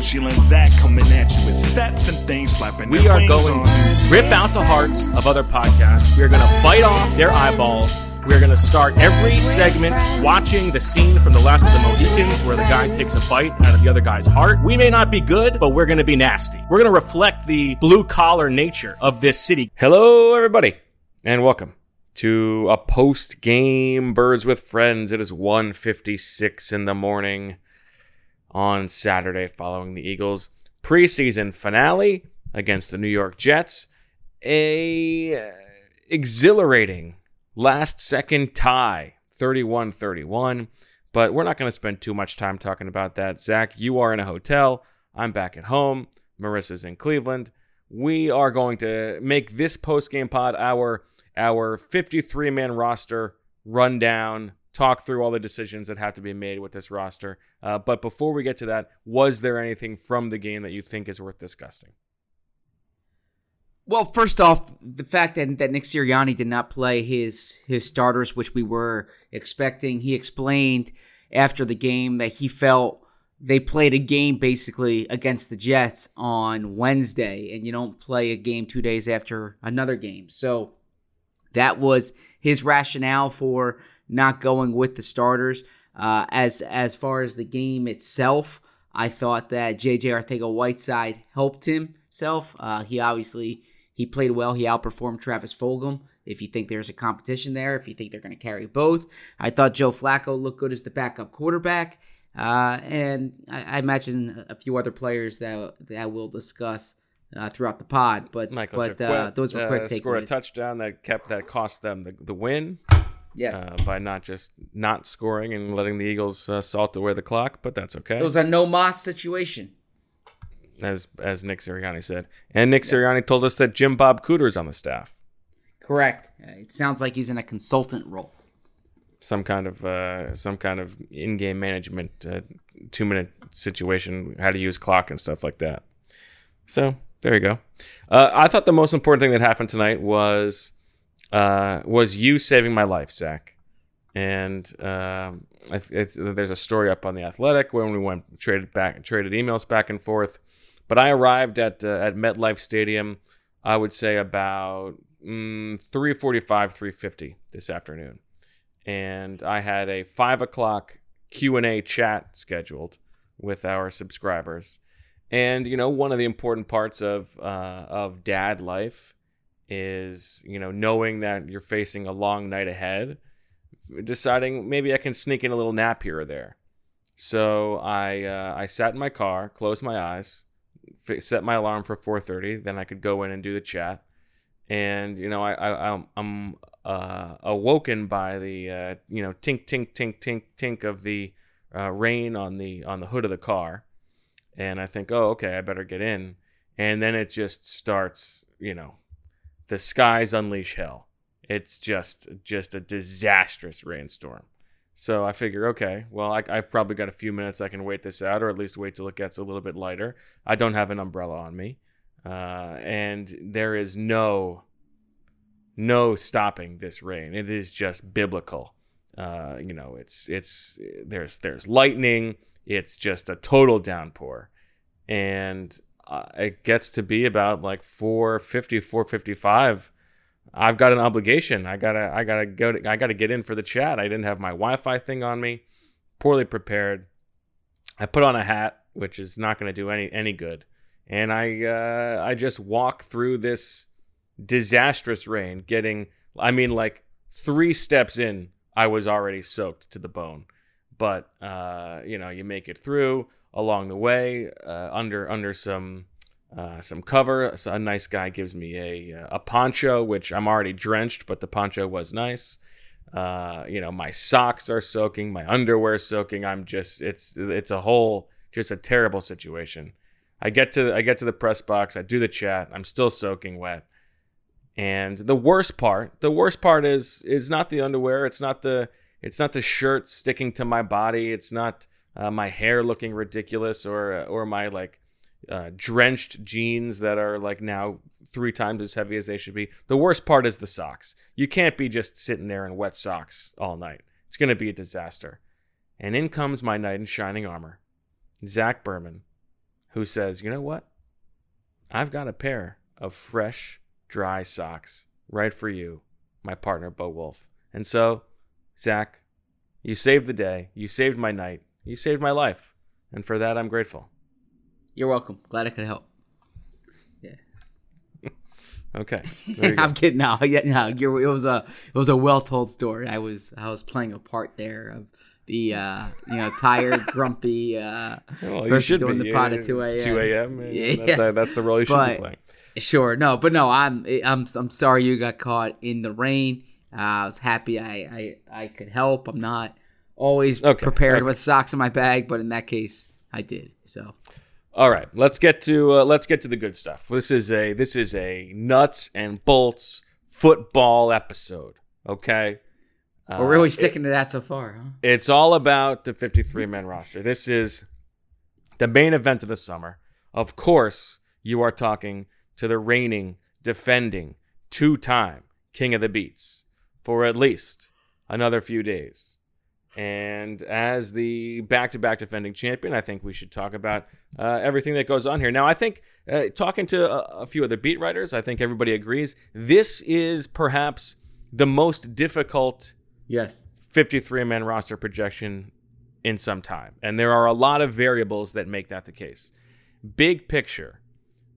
Boshil and Zach coming at you with stats and things flapping. We their are wings going to rip out the hearts of other podcasts. We are going to bite off their eyeballs. We are going to start every segment watching the scene from The Last of the Mohicans where the guy takes a bite out of the other guy's heart. We may not be good, but we're going to be nasty. We're going to reflect the blue collar nature of this city. Hello, everybody, and welcome to a post game Birds with Friends. It is 1.56 in the morning on Saturday following the Eagles preseason finale against the New York Jets. A uh, exhilarating last second tie, 31-31, but we're not going to spend too much time talking about that. Zach, you are in a hotel. I'm back at home. Marissa's in Cleveland. We are going to make this post-game pod our our 53-man roster rundown, talk through all the decisions that have to be made with this roster. Uh, but before we get to that, was there anything from the game that you think is worth discussing? Well, first off, the fact that, that Nick Sirianni did not play his his starters, which we were expecting, he explained after the game that he felt they played a game basically against the Jets on Wednesday, and you don't play a game two days after another game. So that was his rationale for not going with the starters. Uh, as as far as the game itself, I thought that JJ Arcega Whiteside helped himself. Uh, he obviously he played well. He outperformed Travis Fulgham. If you think there's a competition there, if you think they're going to carry both, I thought Joe Flacco looked good as the backup quarterback, uh, and I, I imagine a few other players that that we'll discuss uh, throughout the pod. But Michael but uh, those were uh, quick scored a touchdown that kept that cost them the, the win Yes, uh, by not just not scoring and letting the Eagles uh, salt away the clock, but that's okay. it was a no Moss situation. as as Nick Sirianni said, and Nick Sirianni told us that Jim Bob Cooter is on the staff, Correct. Uh, it sounds like he's in a consultant role. some kind of uh, some kind of in-game management, uh, two-minute situation, how to use clock and stuff like that. So there you go. Uh, I thought the most important thing that happened tonight was uh, was you saving my life, Zach. And um, there's a story up on the Athletic when we went traded back, traded emails back and forth. But I arrived at uh, at MetLife Stadium. I would say about mm, 3:45, 3:50 this afternoon, and I had a five o'clock Q and A chat scheduled with our subscribers. And you know, one of the important parts of uh, of dad life is you know knowing that you're facing a long night ahead, deciding maybe I can sneak in a little nap here or there. So I uh, I sat in my car, closed my eyes, fi- set my alarm for 4:30. Then I could go in and do the chat. And you know I, I I'm, I'm uh, awoken by the uh, you know tink tink tink tink tink of the uh, rain on the on the hood of the car, and I think, oh, okay, I better get in, and then it just starts, you know, the skies unleash hell. It's just just a disastrous rainstorm. So I figure, okay, well, I, I've probably got a few minutes I can wait this out, or at least wait till it gets a little bit lighter. I don't have an umbrella on me, uh, and there is no no stopping this rain. It is just biblical. Uh, you know, it's it's there's there's lightning. It's just a total downpour, and it gets to be about like 450, 455. I've got an obligation. I gotta I gotta go. To, I gotta get in for the chat. I didn't have my Wi-Fi thing on me. Poorly prepared. I put on a hat, which is not going to do any any good, and I uh, I just walk through this disastrous rain, getting, I mean, like three steps in, I was already soaked to the bone. But, uh, you know, you make it through along the way uh, under under some uh, some cover. So a nice guy gives me a a poncho, which I'm already drenched, but the poncho was nice. Uh, you know, my socks are soaking, my underwear soaking. I'm just it's it's a whole just a terrible situation. I get to I get to the press box, I do the chat, I'm still soaking wet. And the worst part, the worst part is is not the underwear. It's not the it's not the shirt sticking to my body. It's not uh, my hair looking ridiculous or or my like uh, drenched jeans that are like now three times as heavy as they should be. The worst part is the socks. You can't be just sitting there in wet socks all night. It's gonna be a disaster. And in comes my knight in shining armor, Zach Berman, who says, "You know what? I've got a pair of fresh." dry socks right for you, my partner, Bo Wulf. And so, Zach, you saved the day. You saved my night. You saved my life. And for that, I'm grateful. You're welcome. Glad I could help. Yeah. okay. I'm kidding. No, yeah, no. It was a it was a well told story. I was I was playing a part there of the uh, you know tired, grumpy uh, well, you should doing be. the pod at two a.m. Two a.m. Yeah, that's, uh, that's the role you should but, be playing. Sure, no, but no, I'm I'm I'm sorry you got caught in the rain. Uh, I was happy I, I I could help. I'm not always okay, prepared okay. with socks in my bag, but in that case, I did. So. All right, let's get to uh, let's get to the good stuff. This is a this is a nuts and bolts football episode. Okay, we're really uh, sticking it, to that so far, huh? It's all about the 53 man roster. This is the main event of the summer. Of course, you are talking to the reigning, defending, two time King of the Beats for at least another few days. And as the back to back defending champion, I think we should talk about uh, everything that goes on here. Now, I think uh, talking to a, a few other beat writers, I think everybody agrees this is perhaps the most difficult yes 53 man roster projection in some time. And there are a lot of variables that make that the case. Big picture,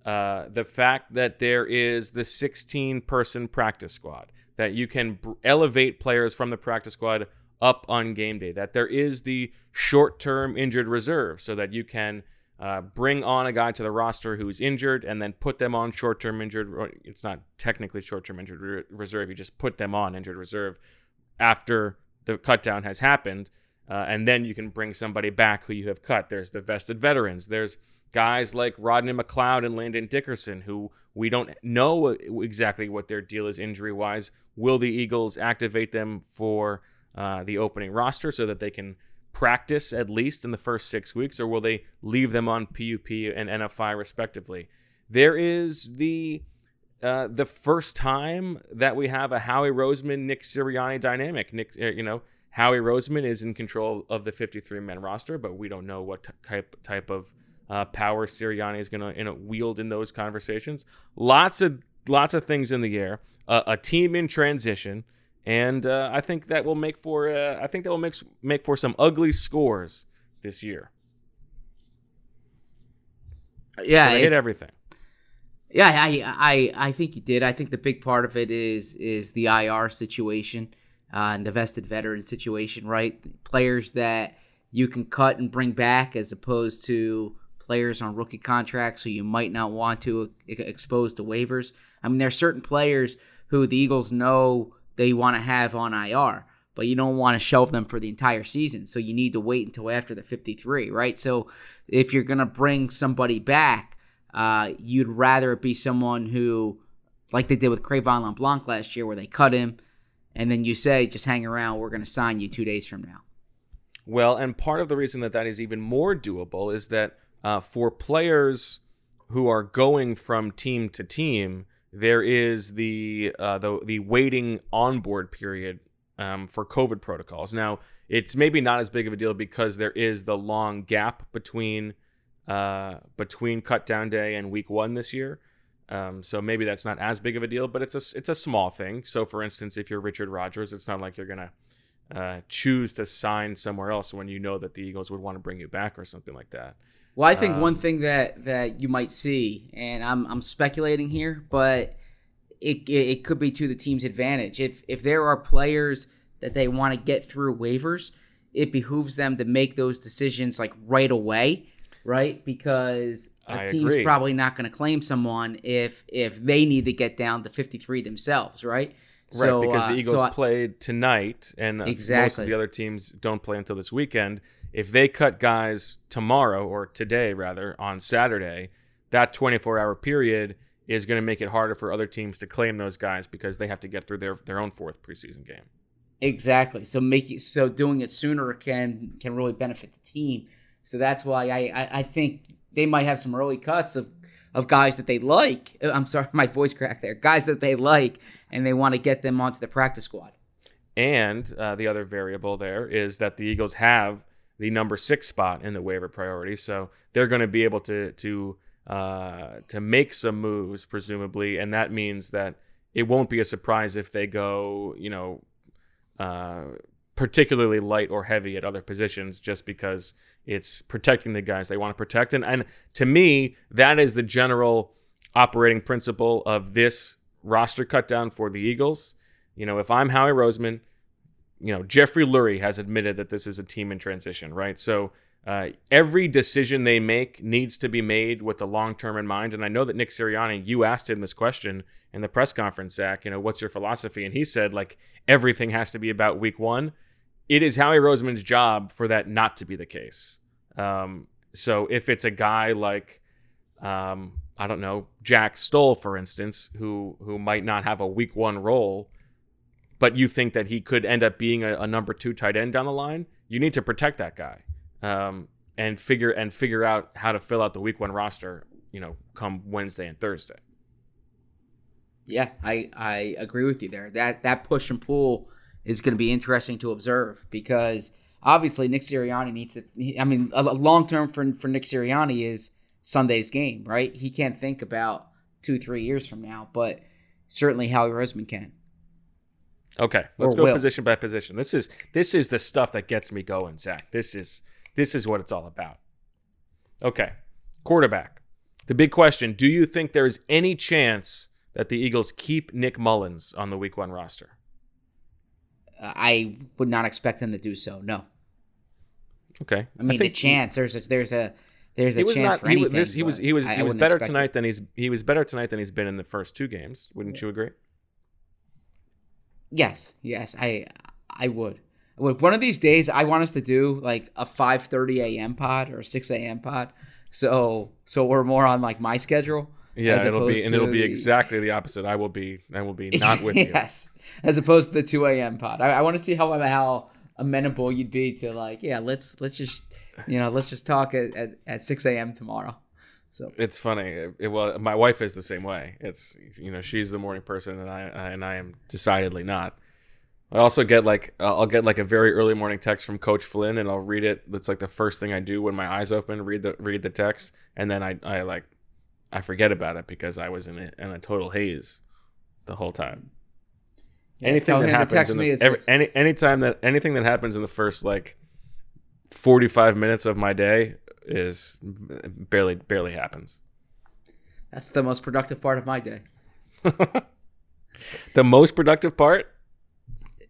uh, the fact that there is the 16 person practice squad, that you can elevate players from the practice squad up on game day, that there is the short term injured reserve so that you can uh, bring on a guy to the roster who's injured and then put them on short term injured. It's not technically short term injured re- reserve, you just put them on injured reserve after the cutdown has happened. Uh, and then you can bring somebody back who you have cut. There's the vested veterans. There's guys like Rodney McLeod and Landon Dickerson, who we don't know exactly what their deal is injury wise. Will the Eagles activate them for uh, the opening roster so that they can practice at least in the first six weeks, or will they leave them on PUP and NFI respectively? There is the uh, the first time that we have a Howie Roseman Nick Sirianni dynamic. Nick, uh, you know, Howie Roseman is in control of the 53 man roster, but we don't know what type type of uh, power Sirianni is going to you know, wield in those conversations. Lots of lots of things in the air. Uh, a team in transition, and uh, I think that will make for uh, I think that will make make for some ugly scores this year. Yeah, so it, hit everything. Yeah, I, I I think you did. I think the big part of it is is the IR situation uh, and the vested veteran situation, right? Players that you can cut and bring back as opposed to players on rookie contracts who you might not want to expose to waivers. I mean, there are certain players who the Eagles know they want to have on IR, but you don't want to shelve them for the entire season. So you need to wait until after the 53, right? So if you're going to bring somebody back, uh, you'd rather it be someone who, like they did with Cre'Von LeBlanc last year, where they cut him, and then you say, just hang around, we're going to sign you two days from now. Well, and part of the reason that that is even more doable is that uh, for players who are going from team to team, there is the uh, the the waiting onboard period um, for COVID protocols. Now, it's maybe not as big of a deal because there is the long gap between uh, between cut down day and week one this year. Um, so maybe that's not as big of a deal, but it's a it's a small thing. So, for instance, if you're Richard Rodgers, it's not like you're gonna uh, choose to sign somewhere else when you know that the Eagles would want to bring you back or something like that. Well, I think um, one thing that that you might see, and I'm I'm speculating here, but it it could be to the team's advantage. If if there are players that they want to get through waivers, it behooves them to make those decisions like right away, right? Because a I team's agree. probably not going to claim someone if if they need to get down to 53 themselves, right? So, right, because the uh, Eagles so played tonight, and exactly. most of the other teams don't play until this weekend. If they cut guys tomorrow or today, rather, on Saturday, that 24 hour period is going to make it harder for other teams to claim those guys because they have to get through their, their own fourth preseason game. Exactly. So making so doing it sooner can can really benefit the team. So that's why I, I, I think they might have some early cuts of of guys that they like. I'm sorry, my voice cracked there. Guys that they like, and they want to get them onto the practice squad. And uh, the other variable there is that the Eagles have the number six spot in the waiver priority, so they're going to be able to to uh, to make some moves, presumably, and that means that it won't be a surprise if they go, you know, uh, particularly light or heavy at other positions, just because it's protecting the guys they want to protect. And, and to me, that is the general operating principle of this roster cut down for the Eagles. You know, if I'm Howie Roseman, you know, Jeffrey Lurie has admitted that this is a team in transition, right? So uh, every decision they make needs to be made with the long term in mind. And I know that Nick Sirianni, you asked him this question in the press conference, Zach, you know, what's your philosophy? And he said, like, everything has to be about week one it is Howie Roseman's job for that not to be the case. Um, so if it's a guy like, um, I don't know, Jack Stoll, for instance, who who might not have a week one role, but you think that he could end up being a, a number two tight end down the line, you need to protect that guy um, and figure and figure out how to fill out the week one roster. You know, come Wednesday and Thursday. Yeah, I I agree with you there. That that push and pull is going to be interesting to observe because obviously Nick Sirianni needs to. I mean, a long term for for Nick Sirianni is Sunday's game, right? He can't think about two three years from now, but certainly Howie Roseman can. Okay, let's or go will. position by position. This is this is the stuff that gets me going, Zach. This is this is what it's all about. Okay, quarterback. The big question: Do you think there is any chance that the Eagles keep Nick Mullens on the Week One roster? I would not expect them to do so. No. Okay. I mean, I the chance there's a, there's a there's a chance not, for anything. He, this, he was he was he was better tonight it. than he's he was better tonight than he's been in the first two games. Wouldn't you agree? Yes, yes, I I would. would. One of these days, I want us to do like a 5:30 a.m. pod or 6 a.m. pod, so so we're more on like my schedule. Yeah, it'll be and it'll be exactly the opposite. I will be I will be not with you. yes, as opposed to the two a.m. pod. I, I want to see how how amenable you'd be to like, yeah, let's let's just you know let's just talk at, at, at six a.m. tomorrow. So it's funny. It, it, well, my wife is the same way. It's you know she's the morning person, and I and I am decidedly not. I also get like I'll get like a very early morning text from Coach Flynn, and I'll read it. That's like the first thing I do when my eyes open. Read the read the text, and then I I like I forget about it because I was in a, in a total haze the whole time. Yeah, anything that happens in the, every, any anytime that anything that happens in the first like 45 minutes of my day is barely barely happens. That's the most productive part of my day. the most productive part?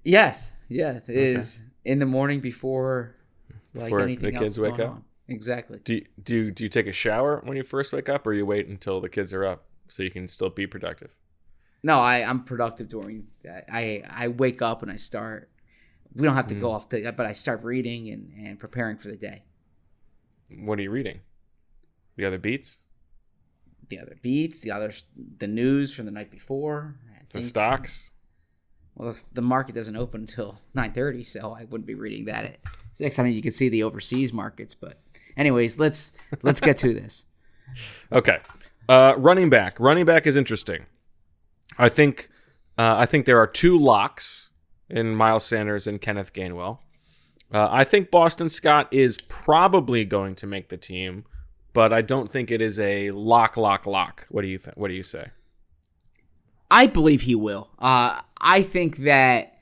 Yes. Yeah, is okay. in the morning before like before anything the kids wake up. On. Exactly. Do you, do you, do you take a shower when you first wake up, or you wait until the kids are up so you can still be productive? No, I I'm productive during that. I I wake up and I start we don't have to go mm. off the. But I start reading and, and preparing for the day. What are you reading? The other beats, The other beats, the other the news from the night before, the stocks. Well, it's- the market doesn't open until nine thirty, so I wouldn't be reading that at six. I mean, you can see the overseas markets, but anyways, let's let's get to this. Okay. Uh, running back. Running back is interesting. I think uh, I think there are two locks in Miles Sanders and Kenneth Gainwell. Uh, I think Boston Scott is probably going to make the team, but I don't think it is a lock, lock, lock. What do you think? What do you say? I believe he will. Uh, I think that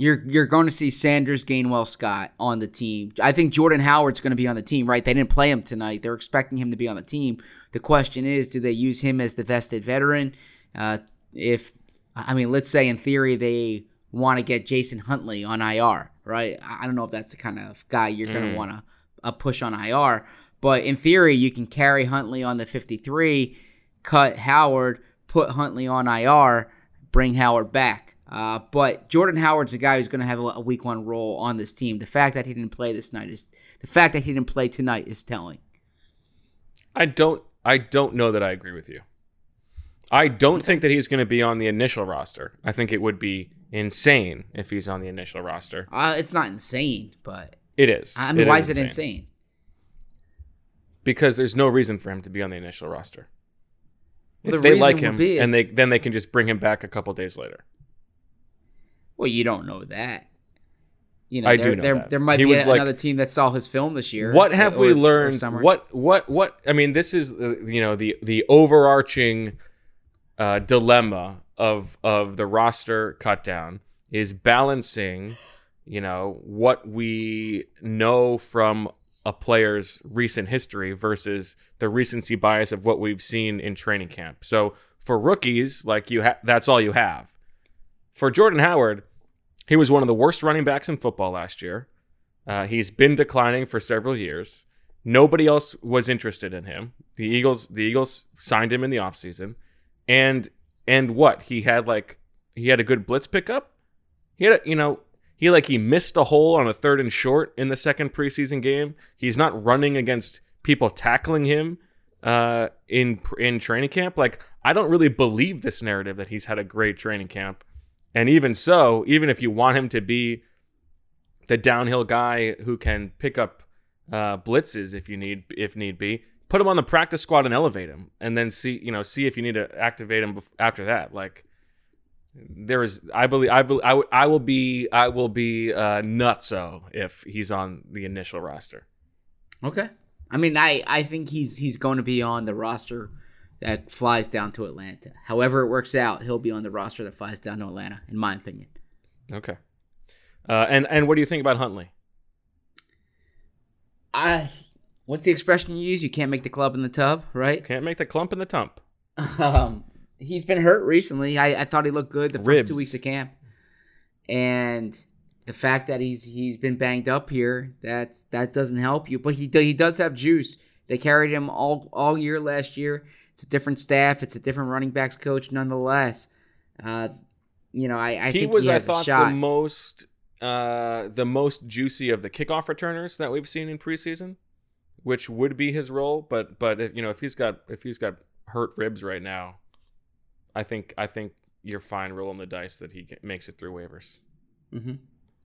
you're you're going to see Sanders, Gainwell, Scott on the team. I think Jordan Howard's going to be on the team, right? They didn't play him tonight. They're expecting him to be on the team. The question is, do they use him as the vested veteran? Uh, if I mean, let's say in theory they want to get Jason Huntley on IR, right? I don't know if that's the kind of guy you're going to want to uh, push on IR, but in theory you can carry Huntley on the 53, cut Howard, put Huntley on IR, bring Howard back. Uh, but Jordan Howard's the guy who's going to have a, a week one role on this team. The fact that he didn't play this night is the fact that he didn't play tonight is telling. I don't. I don't know that I agree with you. I don't think that he's going to be on the initial roster. I think it would be insane if he's on the initial roster. Uh, it's not insane, but It is. I mean, why is it insane. insane? because there's no reason for him to be on the initial roster. Well, if the they like him, and they then they can just bring him back a couple days later. Well, you don't know that. You know, I there, do know there, that. there might He be a- like- another team that saw his film this year. What have we learned? What what what? I mean, this is uh, you know the the overarching uh, dilemma of of the roster cutdown is balancing, you know, what we know from a player's recent history versus the recency bias of what we've seen in training camp. So for rookies, like you, ha- that's all you have. For Jordan Howard, he was one of the worst running backs in football last year. Uh, he's been declining for several years. Nobody else was interested in him. The Eagles, the Eagles signed him in the offseason. and and what he had like he had a good blitz pickup. He had a, you know he like he missed a hole on a third and short in the second preseason game. He's not running against people tackling him uh, in in training camp. Like I don't really believe this narrative that he's had a great training camp. And even so, even if you want him to be the downhill guy who can pick up uh, blitzes if you need if need be, put him on the practice squad and elevate him, and then see you know see if you need to activate him after that. Like there is, I believe, I believe, I, w- I will be, I will be uh, nutso if he's on the initial roster. Okay. I mean, I, I think he's he's going to be on the roster that flies down to Atlanta. However it works out, he'll be on the roster that flies down to Atlanta, in my opinion. Okay. Uh, and and what do you think about Huntley? I what's the expression you use? You can't make the club in the tub, right? Can't make the clump in the tump. Um, he's been hurt recently. I, I thought he looked good the first Ribs. two weeks of camp, and the fact that he's he's been banged up here that's that doesn't help you. But he he does have juice. They carried him all all year last year. It's a different staff. It's a different running backs coach, nonetheless. Uh, you know, I, I he think was, he I a thought, shot. the most uh, the most juicy of the kickoff returners that we've seen in preseason, which would be his role. But but if, you know if he's got if he's got hurt ribs right now, I think I think you're fine rolling the dice that he makes it through waivers. mm-hmm.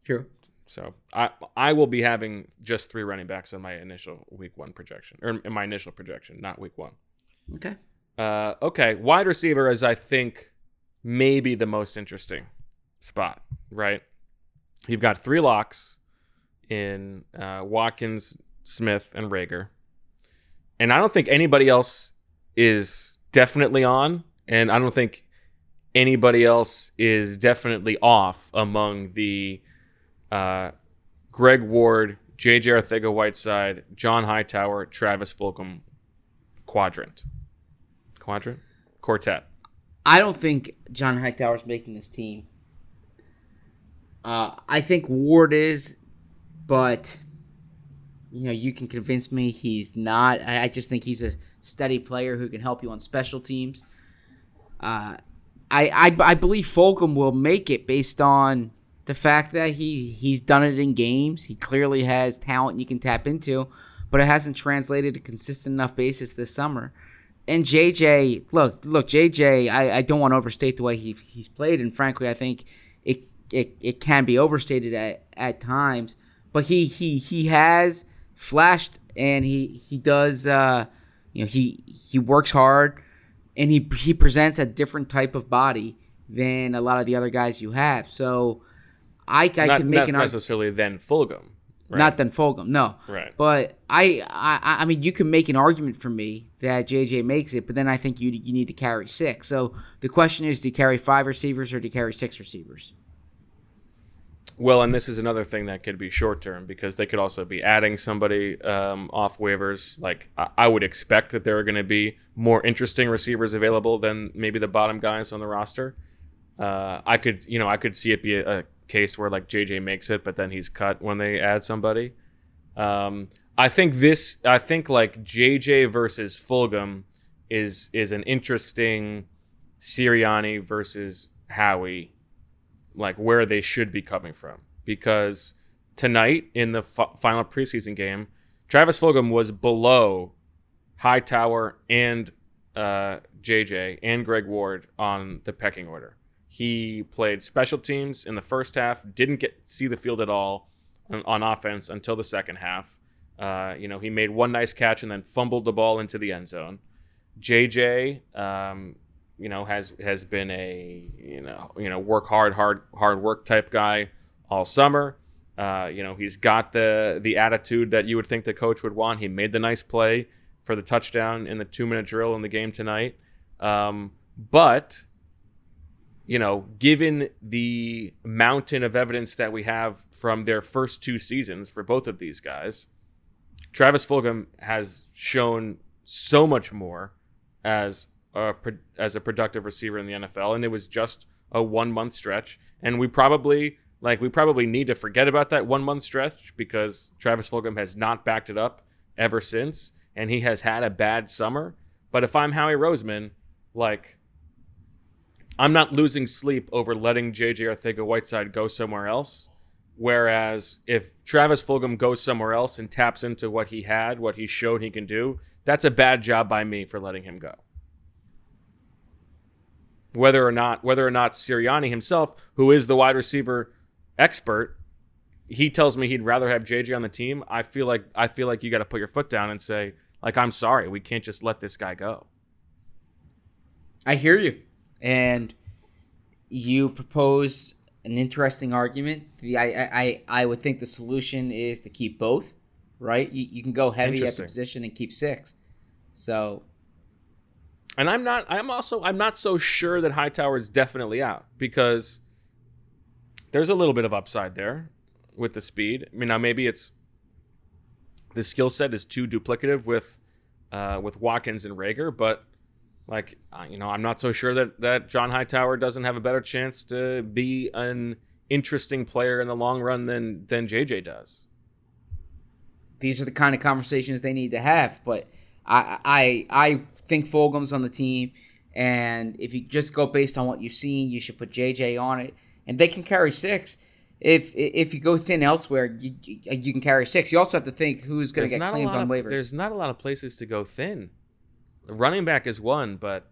True. So I I will be having just three running backs in my initial week one projection or in my initial projection, not week one. Okay. Uh, okay, wide receiver is I think maybe the most interesting spot, right? You've got three locks in uh, Watkins, Smith, and Reagor, and I don't think anybody else is definitely on, and I don't think anybody else is definitely off among the uh, Greg Ward, J.J. Arcega Whiteside, John Hightower, Travis Fulgham quadrant. Quadrant? Quartet. I don't think John Hightower's making this team. Uh, I think Ward is, but you know you can convince me he's not. I, I just think he's a steady player who can help you on special teams. Uh, I, I I believe Fulgham will make it based on the fact that he he's done it in games. He clearly has talent you can tap into, but it hasn't translated to consistent enough basis this summer. And JJ, look, look, JJ, I, I don't want to overstate the way he he's played, and frankly, I think it it, it can be overstated at, at times. But he he he has flashed, and he he does, uh, you know, he he works hard, and he he presents a different type of body than a lot of the other guys you have. So I, I not, can make not an necessarily then Fulgham. Right? Not than Fulgham, no. Right. But I, I, I mean, you can make an argument for me that JJ makes it, but then I think you you need to carry six. So the question is, do you carry five receivers or do you carry six receivers? Well, and this is another thing that could be short term because they could also be adding somebody um, off waivers. Like I, I would expect that there are going to be more interesting receivers available than maybe the bottom guys on the roster. Uh, I could, you know, I could see it be a, a case where like JJ makes it, but then he's cut when they add somebody. Um, I think this, I think like JJ versus Fulgham is is an interesting Sirianni versus Howie like where they should be coming from because tonight in the f- final preseason game, Travis Fulgham was below Hightower and uh, JJ and Greg Ward on the pecking order. He played special teams in the first half, didn't get see the field at all on, on offense until the second half. Uh, you know, he made one nice catch and then fumbled the ball into the end zone. JJ, um, you know, has has been a you know you know work hard, hard hard work type guy all summer. Uh, you know, he's got the the attitude that you would think the coach would want. He made the nice play for the touchdown in the two minute drill in the game tonight. Um, but you know, given the mountain of evidence that we have from their first two seasons for both of these guys, Travis Fulgham has shown so much more as a, as a productive receiver in the NFL, and it was just a one month stretch. And we probably like we probably need to forget about that one month stretch because Travis Fulgham has not backed it up ever since, and he has had a bad summer. But if I'm Howie Roseman, like I'm not losing sleep over letting JJ Arcega Whiteside go somewhere else. Whereas if Travis Fulgham goes somewhere else and taps into what he had, what he showed he can do, that's a bad job by me for letting him go. Whether or not whether or not Sirianni himself, who is the wide receiver expert, he tells me he'd rather have JJ on the team. I feel like I feel like you got to put your foot down and say, like, I'm sorry, we can't just let this guy go. I hear you, and you propose an interesting argument. The I I I would think the solution is to keep both, right? You, you can go heavy at the position and keep six. So And I'm not I'm also I'm not so sure that Hightower is definitely out because there's a little bit of upside there with the speed. I mean now maybe it's the skill set is too duplicative with uh, with Watkins and Reagor, but like uh, you know, I'm not so sure that that John Hightower doesn't have a better chance to be an interesting player in the long run than than JJ does. these are the kind of conversations they need to have. But I I I think Fulgham's on the team, and if you just go based on what you've seen, you should put JJ on it, and they can carry six. If if you go thin elsewhere, you you can carry six. You also have to think who's going to get claimed on of- waivers. There's not a lot of places to go thin. Running back is one, but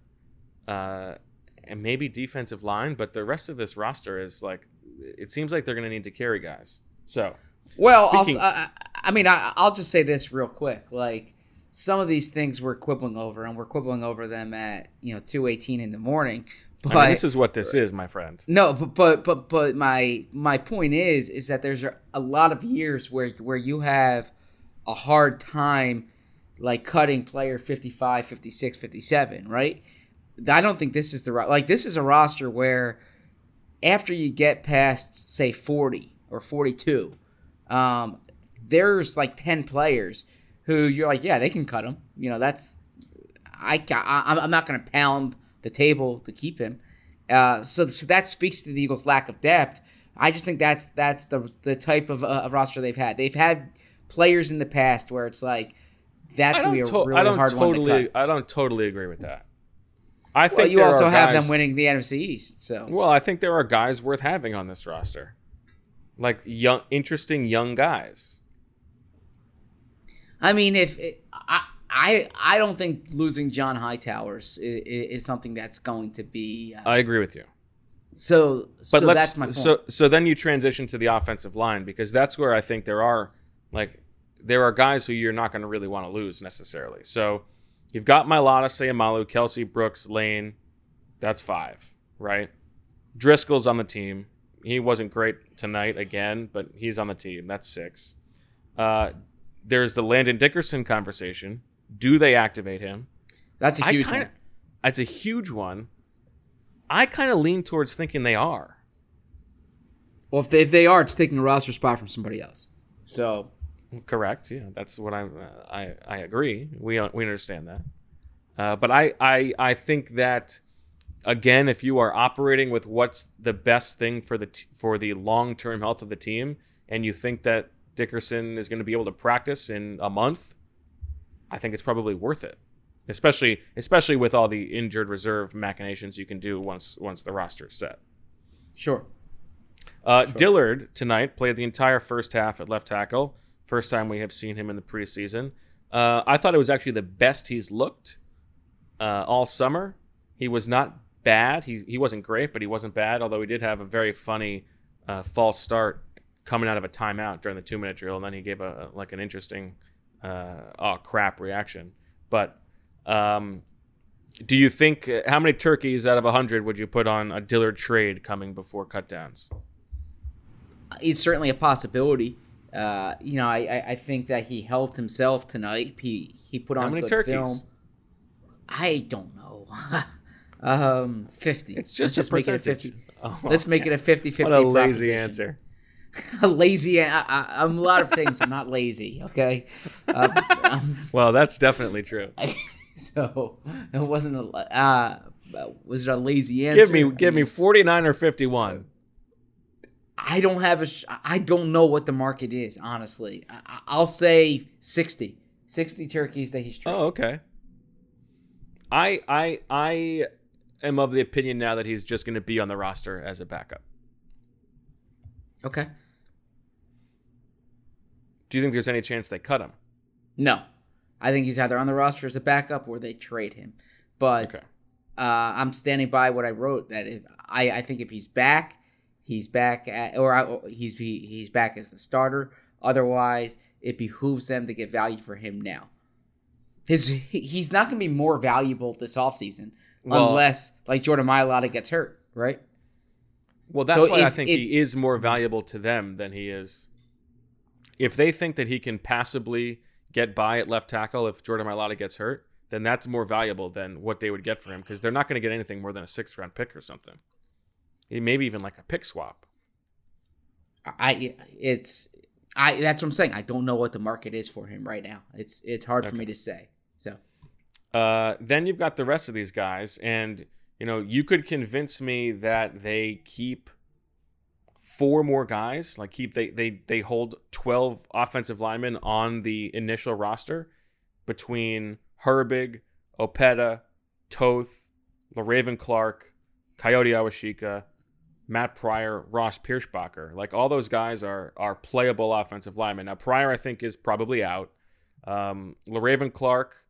uh, and maybe defensive line, but the rest of this roster is like it seems like they're going to need to carry guys. So Well, I'll, Speaking- I, I mean, I, I'll just say this real quick. Like some of these things we're quibbling over, and we're quibbling over them at you know two eighteen in the morning. But I mean, this is what this is, my friend. no, but but but but my my point is is that there's a, a lot of years where where you have a hard time like cutting player 55, 56, 57, right? I don't think this is the right like this is a roster where after you get past say 40 or 42 um, there's like 10 players who you're like yeah they can cut him you know that's i I- i'm not going to pound the table to keep him. Uh, so, so that speaks to the eagles lack of depth. I just think that's that's the the type of uh, roster they've had. They've had players in the past where it's like that's I going to don't, be a to- really I don't hard one to totally. cut I don't totally agree with that. I think well, you there also have guys- them winning the NFC East so Well, I think there are guys worth having on this roster. like young, interesting young guys. I mean, if it, I, I, I don't think losing John Hightowers is, is something that's going to be. Uh, I agree with you. so, But so that's my point. so so then you transition to the offensive line because that's where I think there are like there are guys who you're not going to really want to lose necessarily. So you've got Mailata, Seumalo, Kelce, Brooks, Lane. That's five, right? Driscoll's on the team. He wasn't great tonight again, but he's on the team. That's six. Uh, there's the Landon Dickerson conversation. Do they activate him? that's a I huge kinda, one. It's a huge one. I kind of lean towards thinking they are. Well, if they, if they are, it's taking a roster spot from somebody else. So Correct. Yeah, that's what I'm. Uh, I I agree. We we understand that. Uh, but I I I think that again, if you are operating with what's the best thing for the t- for the long term health of the team, and you think that Dickerson is going to be able to practice in a month, I think it's probably worth it. Especially especially with all the injured reserve machinations you can do once once the roster's set. sure. Uh, Dillard tonight played the entire first half at left tackle. First time we have seen him in the preseason. Uh, I thought it was actually the best he's looked uh, all summer. He was not bad. He he wasn't great, but he wasn't bad. Although he did have a very funny uh, false start coming out of a timeout during the two minute drill, and then he gave a like an interesting oh crap reaction. But um, do you think uh, how many turkeys out of hundred would you put on a Dillard trade coming before cutdowns? it's certainly a possibility. Uh, you know, I, I, I think that he helped himself tonight. He he put on How many good turkeys? film. I don't know. um, fifty. It's just Let's a make it a fifty. Oh, Let's make it a 50-50 What a lazy answer. a lazy. I, I, I'm a lot of things. I'm not lazy. Okay. Um, um, Well, that's definitely true. so it wasn't a. Uh, was it a lazy answer? Give me give me 49 or 51. I don't have a. Sh- I don't know what the market is. Honestly, I- I- I'll say 60. 60 turkeys that he's trying. Oh, okay. I I I am of the opinion now that he's just going to be on the roster as a backup. Okay. Do you think there's any chance they cut him? No, I think he's either on the roster as a backup or they trade him. But Okay. uh, I'm standing by what I wrote that if I, I think if he's back, he's back at, or he's he, he's back as the starter. Otherwise, it behooves them to get value for him now. His he's not going to be more valuable this offseason Well- unless like Jordan Mailata gets hurt, right? Well, that's So why I think it- he is more valuable to them than he is. If they think that he can passably get by at left tackle if Jordan Mailata gets hurt, then that's more valuable than what they would get for him because they're not going to get anything more than a sixth round pick or something. Maybe even like a pick swap. I it's I that's what I'm saying. I don't know what the market is for him right now. It's it's hard for me to say. So Uh, then you've got the rest of these guys, and you know you could convince me that they keep four more guys, like keep they they they hold twelve offensive linemen on the initial roster between Herbig, Opeta, Toth, Le'Raven Clark, Kayode Awosika, Matt Pryor, Ross Pierschbacher. Like all those guys are are playable offensive linemen. Now Pryor, I think, is probably out. Um, Le'Raven Clark,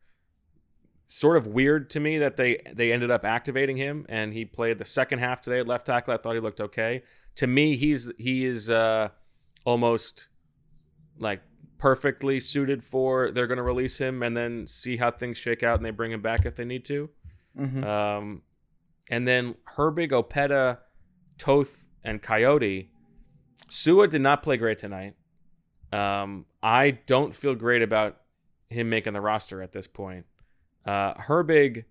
sort of weird to me that they they ended up activating him and he played the second half today at left tackle. I thought he looked okay. To me, he's he is uh, almost like perfectly suited for. They're going to release him and then see how things shake out and they bring him back if they need to. Um, and then Herbig, Opeta, Toth, and Kayode. Sua did not play great tonight. Um, I don't feel great about him making the roster at this point. Uh, Herbig,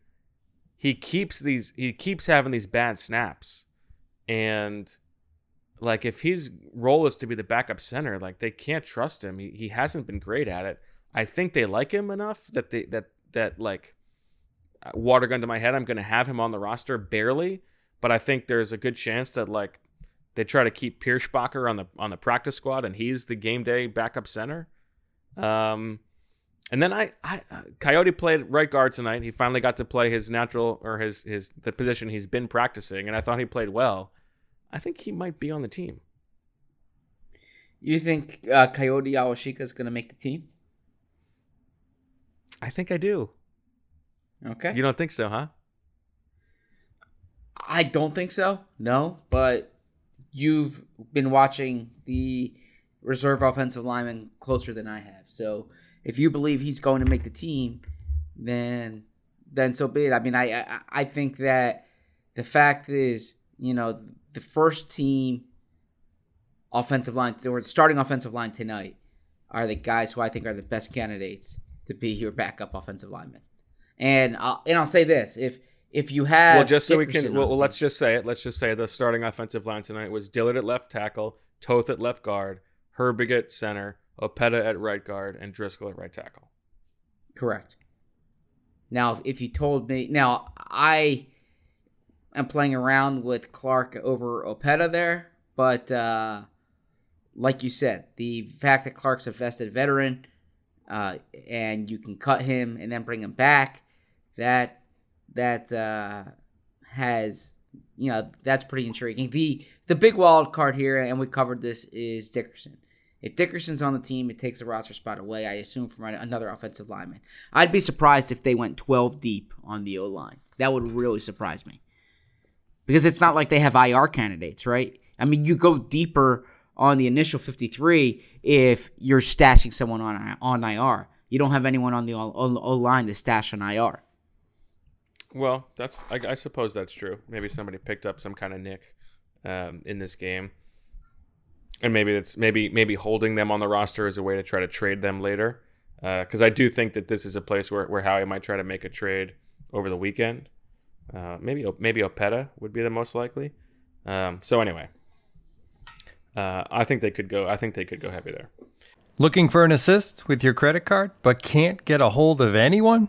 he keeps these, he keeps having these bad snaps, and like if his role is to be the backup center, like they can't trust him. He, he hasn't been great at it. I think they like him enough that they that that like water gun to my head. I'm going to have him on the roster barely, but I think there's a good chance that like they try to keep Pierschbacher on the on the practice squad, and he's the game day backup center. Um, and then I, I uh, Kayode played right guard tonight. He finally got to play his natural or his his the position he's been practicing, and I thought he played well. I think he might be on the team. You think uh, Kayode Awosika is going to make the team? I think I do. Okay. You don't think so, huh? I don't think so. No, but you've been watching the reserve offensive lineman closer than I have. So if you believe he's going to make the team, then then so be it. I mean, I I, I think that the fact is, you know, the first team offensive line or the starting offensive line tonight are the guys who I think are the best candidates to be your backup offensive lineman. And I'll, and I'll say this: if if you have well, just so we can, well, well, let's just say it. Let's just say the starting offensive line tonight was Dillard at left tackle, Toth at left guard, Herbig at center, Opeta at right guard, and Driscoll at right tackle. Correct. Now, if you told me, now I am playing around with Clark over Opeta there, but uh, like you said, the fact that Clark's a vested veteran uh, and you can cut him and then bring him back, that that uh, has you know that's pretty intriguing. The the big wild card here, and we covered this, is Dickerson. If Dickerson's on the team, it takes a roster spot away, I assume, from another offensive lineman. I'd be surprised if they went 12 deep on the O line. That would really surprise me. Because it's not like they have IR candidates, right? I mean, you go deeper on the initial 53 if you're stashing someone on, on IR. You don't have anyone on the O line to stash on IR. Well, that's I, I suppose that's true. Maybe somebody picked up some kind of nick um, in this game, and maybe it's maybe maybe holding them on the roster is a way to try to trade them later. Because I do think that this is a place where where Howie might try to make a trade over the weekend. Uh, maybe maybe Opeta would be the most likely. Um, so anyway, uh, I think they could go. I think they could go heavy there. Looking for an assist with your credit card, but can't get a hold of anyone?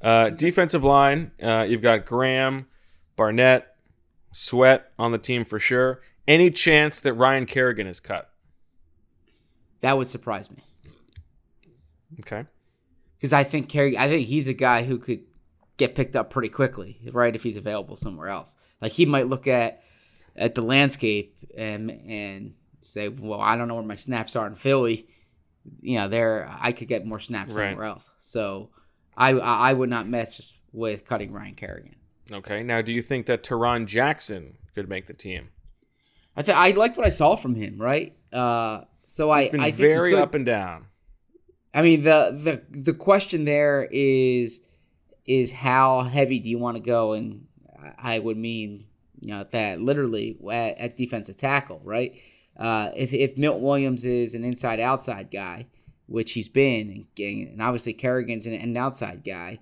Uh, defensive line, uh, you've got Graham, Barnett, Sweat on the team for sure. Any chance that Ryan Kerrigan is cut? That would surprise me. Okay. because I think Kerry, I think he's a guy who could get picked up pretty quickly, right? If he's available somewhere else, like he might look at at the landscape and and say, "Well, I don't know where my snaps are in Philly. You know, there I could get more snaps Right. somewhere else." So, I I I would not mess with cutting Ryan Kerrigan. Okay. Now, do you think that Tarron Jackson could make the team? I th- I liked what I saw from him, right? Uh, so I He's been I very up and down. I mean the the the question there is is how heavy do you want to go and I would mean you know that literally at, at defensive tackle right uh, if if Milt Williams is an inside outside guy which he's been and, obviously Kerrigan's an, an outside guy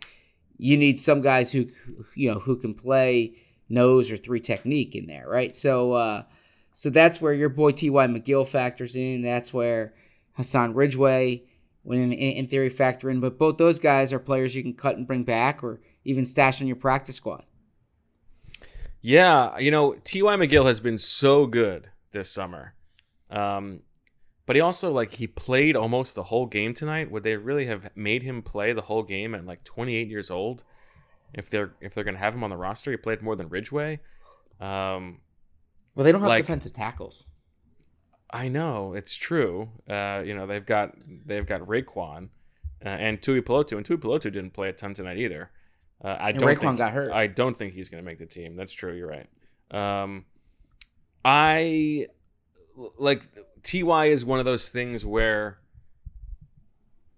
you need some guys who you know who can play nose or three technique in there right so uh, so that's where your boy Ty McGill factors in that's where Hassan Ridgeway when in, in theory factor in. But both those guys are players you can cut and bring back, or even stash on your practice squad. Yeah, you know, T.Y. McGill has been so good this summer. Um, but he also like he played almost the whole game tonight. Would they really have made him play the whole game at like 28 years old? If they're if they're gonna have him on the roster, he played more than Ridgeway. Um, Well, they don't have Like- defensive tackles. I know it's true. Uh, you know they've got they've got Raequan uh, and Tuipulotu, and Tuipulotu didn't play a ton tonight either. Uh, I don't Raequan think, got hurt. I don't think he's going to make the team. That's true. You're right. Um, I like Ty is one of those things where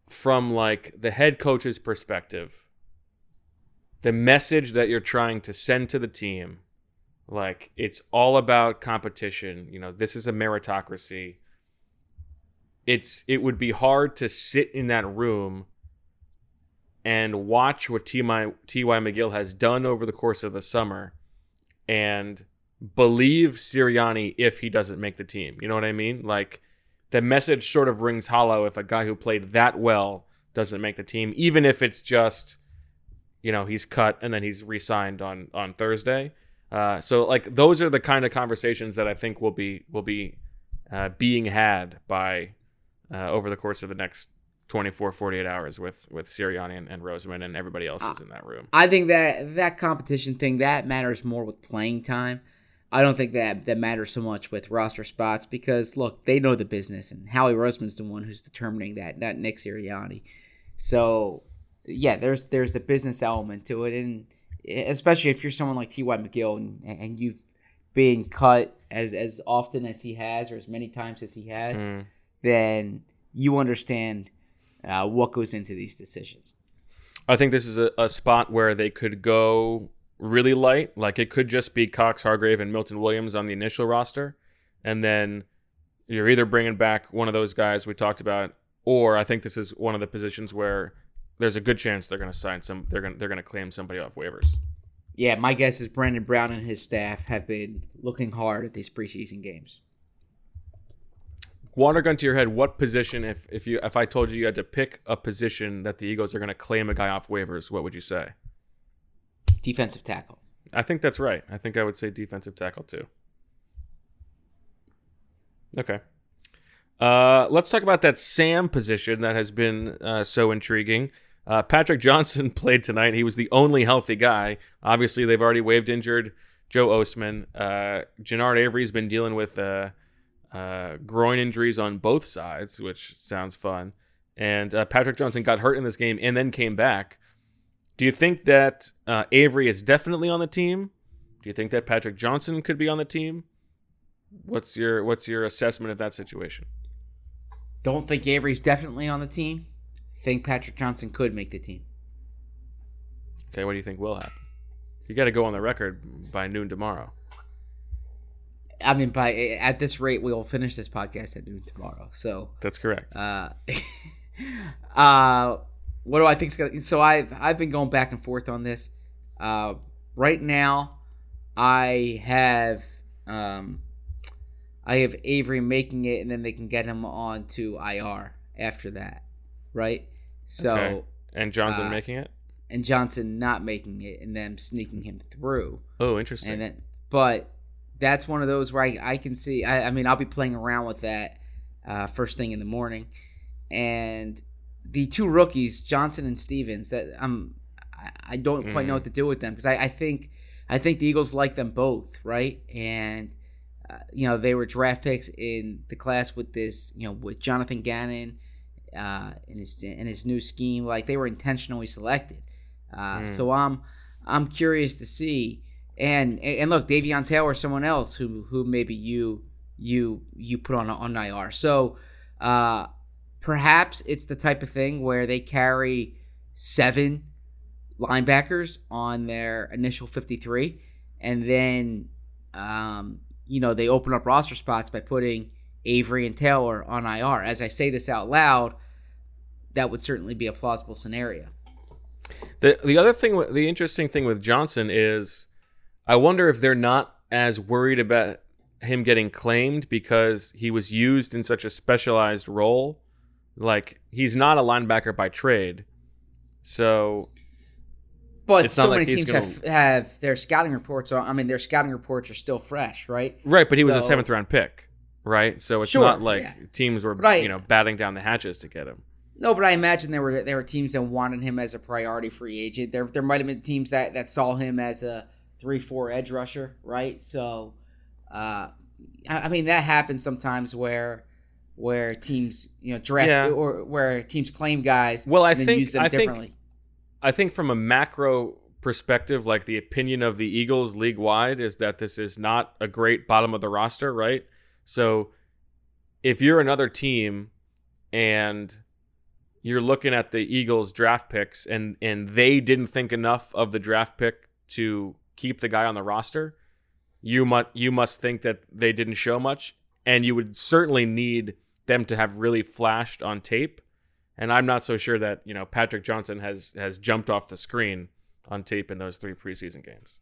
from like the head coach's perspective, the message that you're trying to send to the team, like it's all about competition. You know, this is a meritocracy. It's it would be hard to sit in that room and watch what T.Y. T.Y. McGill has done over the course of the summer and believe Sirianni if he doesn't make the team. You know what I mean? Like the message sort of rings hollow if a guy who played that well doesn't make the team, even if it's just, you know, he's cut and then he's re-signed on on Thursday. Uh, so like those are the kind of conversations that I think will be will be uh, being had by uh, over the course of the next 24 48 hours with with Sirianni and, and Roseman and everybody else who's in that room. I think that that competition thing that matters more with playing time. I don't think that that matters so much with roster spots because look, they know the business, and Howie Roseman's the one who's determining that, not Nick Sirianni. So, yeah, there's there's the business element to it, and especially if you're someone like T.Y. McGill and, and you've been cut as as often as he has, or as many times as he has, Mm. then you understand uh, what goes into these decisions. I think this is a, a spot where they could go really light. Like it could just be Cox, Hargrave, and Milton Williams on the initial roster. And then you're either bringing back one of those guys we talked about, or I think this is one of the positions where there's a good chance they're going to sign some. They're going they're going to claim somebody off waivers. Yeah, my guess is Brandon Brown and his staff have been looking hard at these preseason games. Water gun to your head. What position? If if you if I told you you had to pick a position that the Eagles are going to claim a guy off waivers, what would you say? Defensive tackle. I think that's right. I think I would say defensive tackle too. Okay. Uh, let's talk about that Sam position that has been uh, so intriguing. Uh, Patrick Johnson played tonight. He was the only healthy guy. Obviously, they've already waived injured Joe Ostman. Uh, Genard Avery's been dealing with uh, uh, groin injuries on both sides, which sounds fun. And uh, Patrick Johnson got hurt in this game and then came back. Do you think that uh, Avery is definitely on the team? Do you think that Patrick Johnson could be on the team? What's your What's your assessment of that situation? Don't think Avery's definitely on the team. Think Patrick Johnson could make the team. Okay, what do you think will happen? You got to go on the record by noon tomorrow. I mean, by at this rate, we will finish this podcast at noon tomorrow. So, That's correct. uh, uh, what do I think's gonna? So I've I've been going back and forth on this. Uh, right now, I have um, I have Avery making it, and then they can get him on to IR after that, right? So Okay. and Johnson uh, making it. and Johnson not making it, and them sneaking him through. Oh, interesting. And then, but that's one of those where I, I can see. I, I mean, I'll be playing around with that uh, first thing in the morning, and the two rookies, Johnson and Stevens, that I'm I, I don't quite know Mhm. what to do with them because I, I think I think the Eagles like them both, right? And uh, you know they were draft picks in the class with this, you know, with Jonathan Gannon uh, in his in his new scheme. Like they were intentionally selected. Uh, Mm. So I'm I'm curious to see. And and look, Davion Taylor, or someone else who who maybe you you you put on on IR. So uh, perhaps it's the type of thing where they carry seven linebackers on their initial 53 and then um, you know they open up roster spots by putting Avery and Taylor on IR. As I say this out loud, that would certainly be a plausible scenario. The the other thing, the interesting thing with Johnson is, I wonder if they're not as worried about him getting claimed because he was used in such a specialized role. Like he's not a linebacker by trade, so But so many teams gonna- have have their scouting reports. On, I mean, their scouting reports are still fresh, right? right. But he was a seventh round pick, right? So it's Sure, not like yeah. teams were I- you know batting down the hatches to get him. No, but I imagine there were there were teams that wanted him as a priority free agent. There there might have been teams that that saw him as a three four edge rusher, right? So, uh, I, I mean that happens sometimes where where teams you know draft Yeah. or where teams claim guys. Well, I and think- use them I think- I think from a macro perspective, like the opinion of the Eagles league wide is that this is not a great bottom of the roster, right? So if you're another team and you're looking at the Eagles draft picks and and they didn't think enough of the draft pick to keep the guy on the roster, you must you must think that they didn't show much and you would certainly need them to have really flashed on tape. And I'm not so sure that, you know, Patrick Johnson has has jumped off the screen on tape in those three preseason games.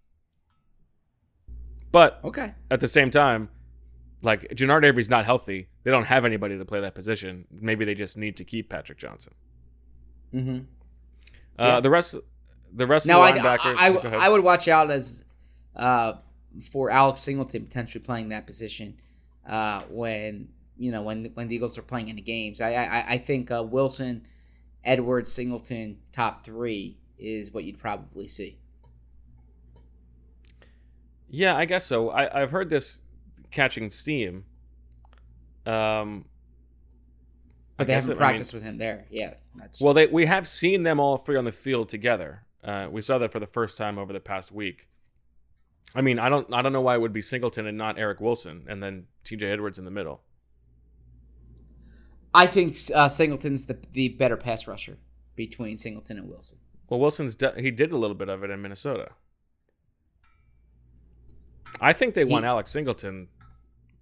But Okay. at the same time, like Genard Avery's not healthy. They don't have anybody to play that position. Maybe they just need to keep Patrick Johnson. Mm-hmm. Uh, Yeah. The rest, the rest Now, of I, the linebackers. I, ahead. I would watch out as uh, for Alex Singleton potentially playing that position uh, when you know when when the Eagles are playing in the games. I I, I think uh, Wilson, Edwards, Singleton, top three is what you'd probably see. Yeah, I guess so. I, I've heard this catching steam. Um, But I they haven't it- I mean- practiced with him there. Yeah. That's, well, they we have seen them all three on the field together. Uh, we saw that for the first time over the past week. I mean, I don't I don't know why it would be Singleton and not Eric Wilson, and then T.J. Edwards in the middle. I think uh, Singleton's the the better pass rusher between Singleton and Wilson. Well, Wilson's de- he did a little bit of it in Minnesota. I think they want Alex Singleton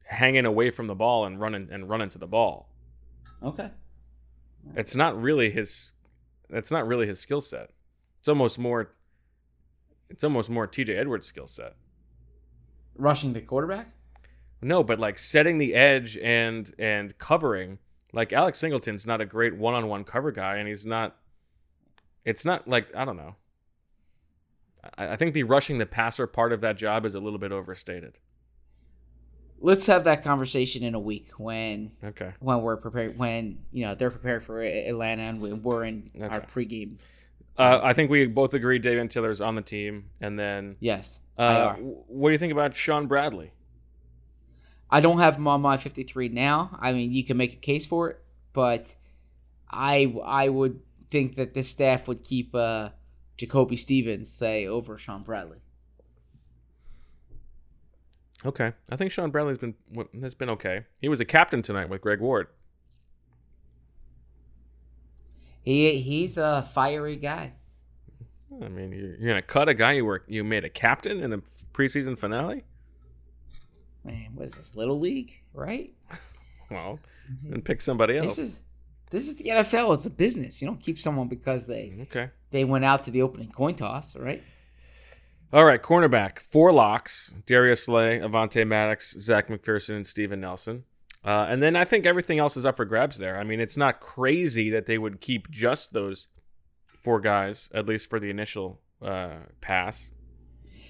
hanging away from the ball and running and running to the ball. Okay. It's not really his. It's not really his skill set. It's almost more. It's almost more T.J. Edwards' skill set. Rushing the quarterback. No, but like setting the edge and and covering. Like Alex Singleton's not a great one-on-one cover guy, and he's not. It's not like I don't know. I, I think the rushing the passer part of that job is a little bit overstated. Let's have that conversation in a week when Okay. when we're prepared when you know they're prepared for Atlanta and we- we're in our pregame. Uh, I think we both agree David Tiller's on the team, and then Yes, uh, what do you think about Shaun Bradley? I don't have him on my 53 now. I mean, you can make a case for it, but I I would think that this staff would keep uh, Jacoby Stevens say over Shaun Bradley. Okay, I think Shaun Bradley's been has been okay. He was a captain tonight with Greg Ward. He he's a fiery guy. I mean, you're, you're gonna cut a guy you were you made a captain in the preseason finale. Man, what is this little league, right? Well, mm-hmm. and pick somebody else. This is this is the NFL. It's a business. You don't keep someone because they mm, okay. they went out to the opening coin toss, right? All right, cornerback, four locks: Darius Slay, Avonte Maddox, Zech McPhearson, and Steven Nelson. Uh, and then I think everything else is up for grabs there. I mean, it's not crazy that they would keep just those four guys, at least for the initial uh, pass.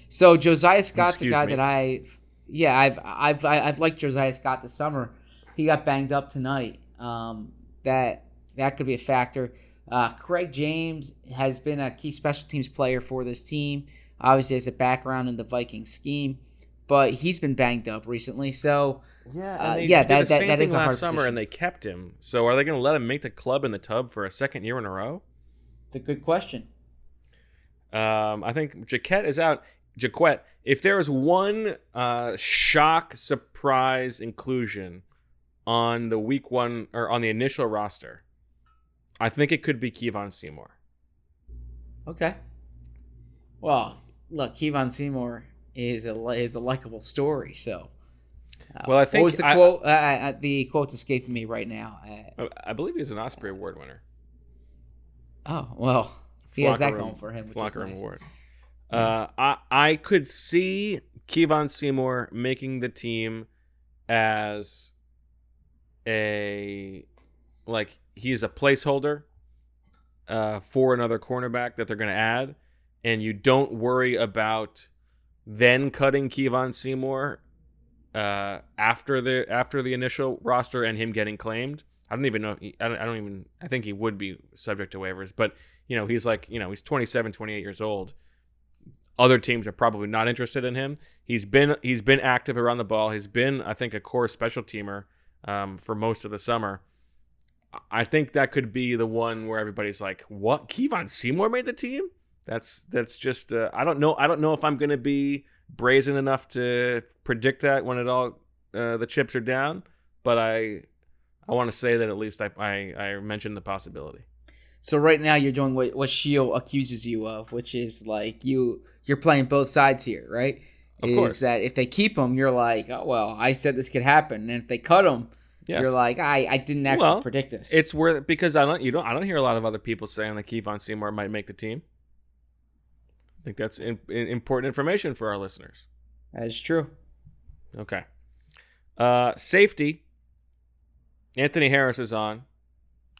So Josiah Scott's Excuse a guy me. that I, yeah, I've I've I've liked Josiah Scott this summer. He got banged up tonight. Um, that that could be a factor. Uh, Craig James has been a key special teams player for this team. Obviously, has a background in the Viking scheme, but he's been banged up recently. So Yeah, Uh, yeah, that- that- that is a hard last summer, position. and they kept him. So are they going to let him make the club in the tub for a second year in a row? it's a good question. Um, I think Jacquet is out. Jacquet, if there is one uh, shock surprise inclusion on the week one or on the initial roster, I think it could be Kevon Seymour. Okay. Well, look, Kevon Seymour is a is a likable story. So, uh, Well, I think what was the I- quote? Uh, uh, the quote's escaping me right now. Uh, I- I believe he's an Osprey Award winner. oh well, he has that going Room- for him. Which Flocker is Room nice. Award. Uh, I I could see Kevon Seymour making the team as a like he's a placeholder uh, for another cornerback that they're going to add, and you don't worry about then cutting Kevon Seymour uh, after the after the initial roster and him getting claimed. I don't even know. I don't, I don't even. I think he would be subject to waivers, but you know, he's like, you know, he's 27, 28 years old. Other teams are probably not interested in him. He's been he's been active around the ball. He's been, I think, a core special teamer um, for most of the summer. I think that could be the one where everybody's like, "What? Kevon Seymour made the team?" That's that's just uh, I don't know. I don't know if I'm gonna be brazen enough to predict that when it all uh, the chips are down, but I I want to say that at least I, I I mentioned the possibility. So right now you're doing what what Sheil accuses you of, which is like you you're playing both sides here, right? Of is course. that if they keep him, you're like, oh well, I said this could happen, and if they cut him, Yes. you're like, I I didn't actually Well, predict this. It's worth because I don't you don't I don't hear a lot of other people saying that Kevon Seymour might make the team. I think that's in, in- important information for our listeners. that is true. Okay. Uh, safety. Anthony Harris is on.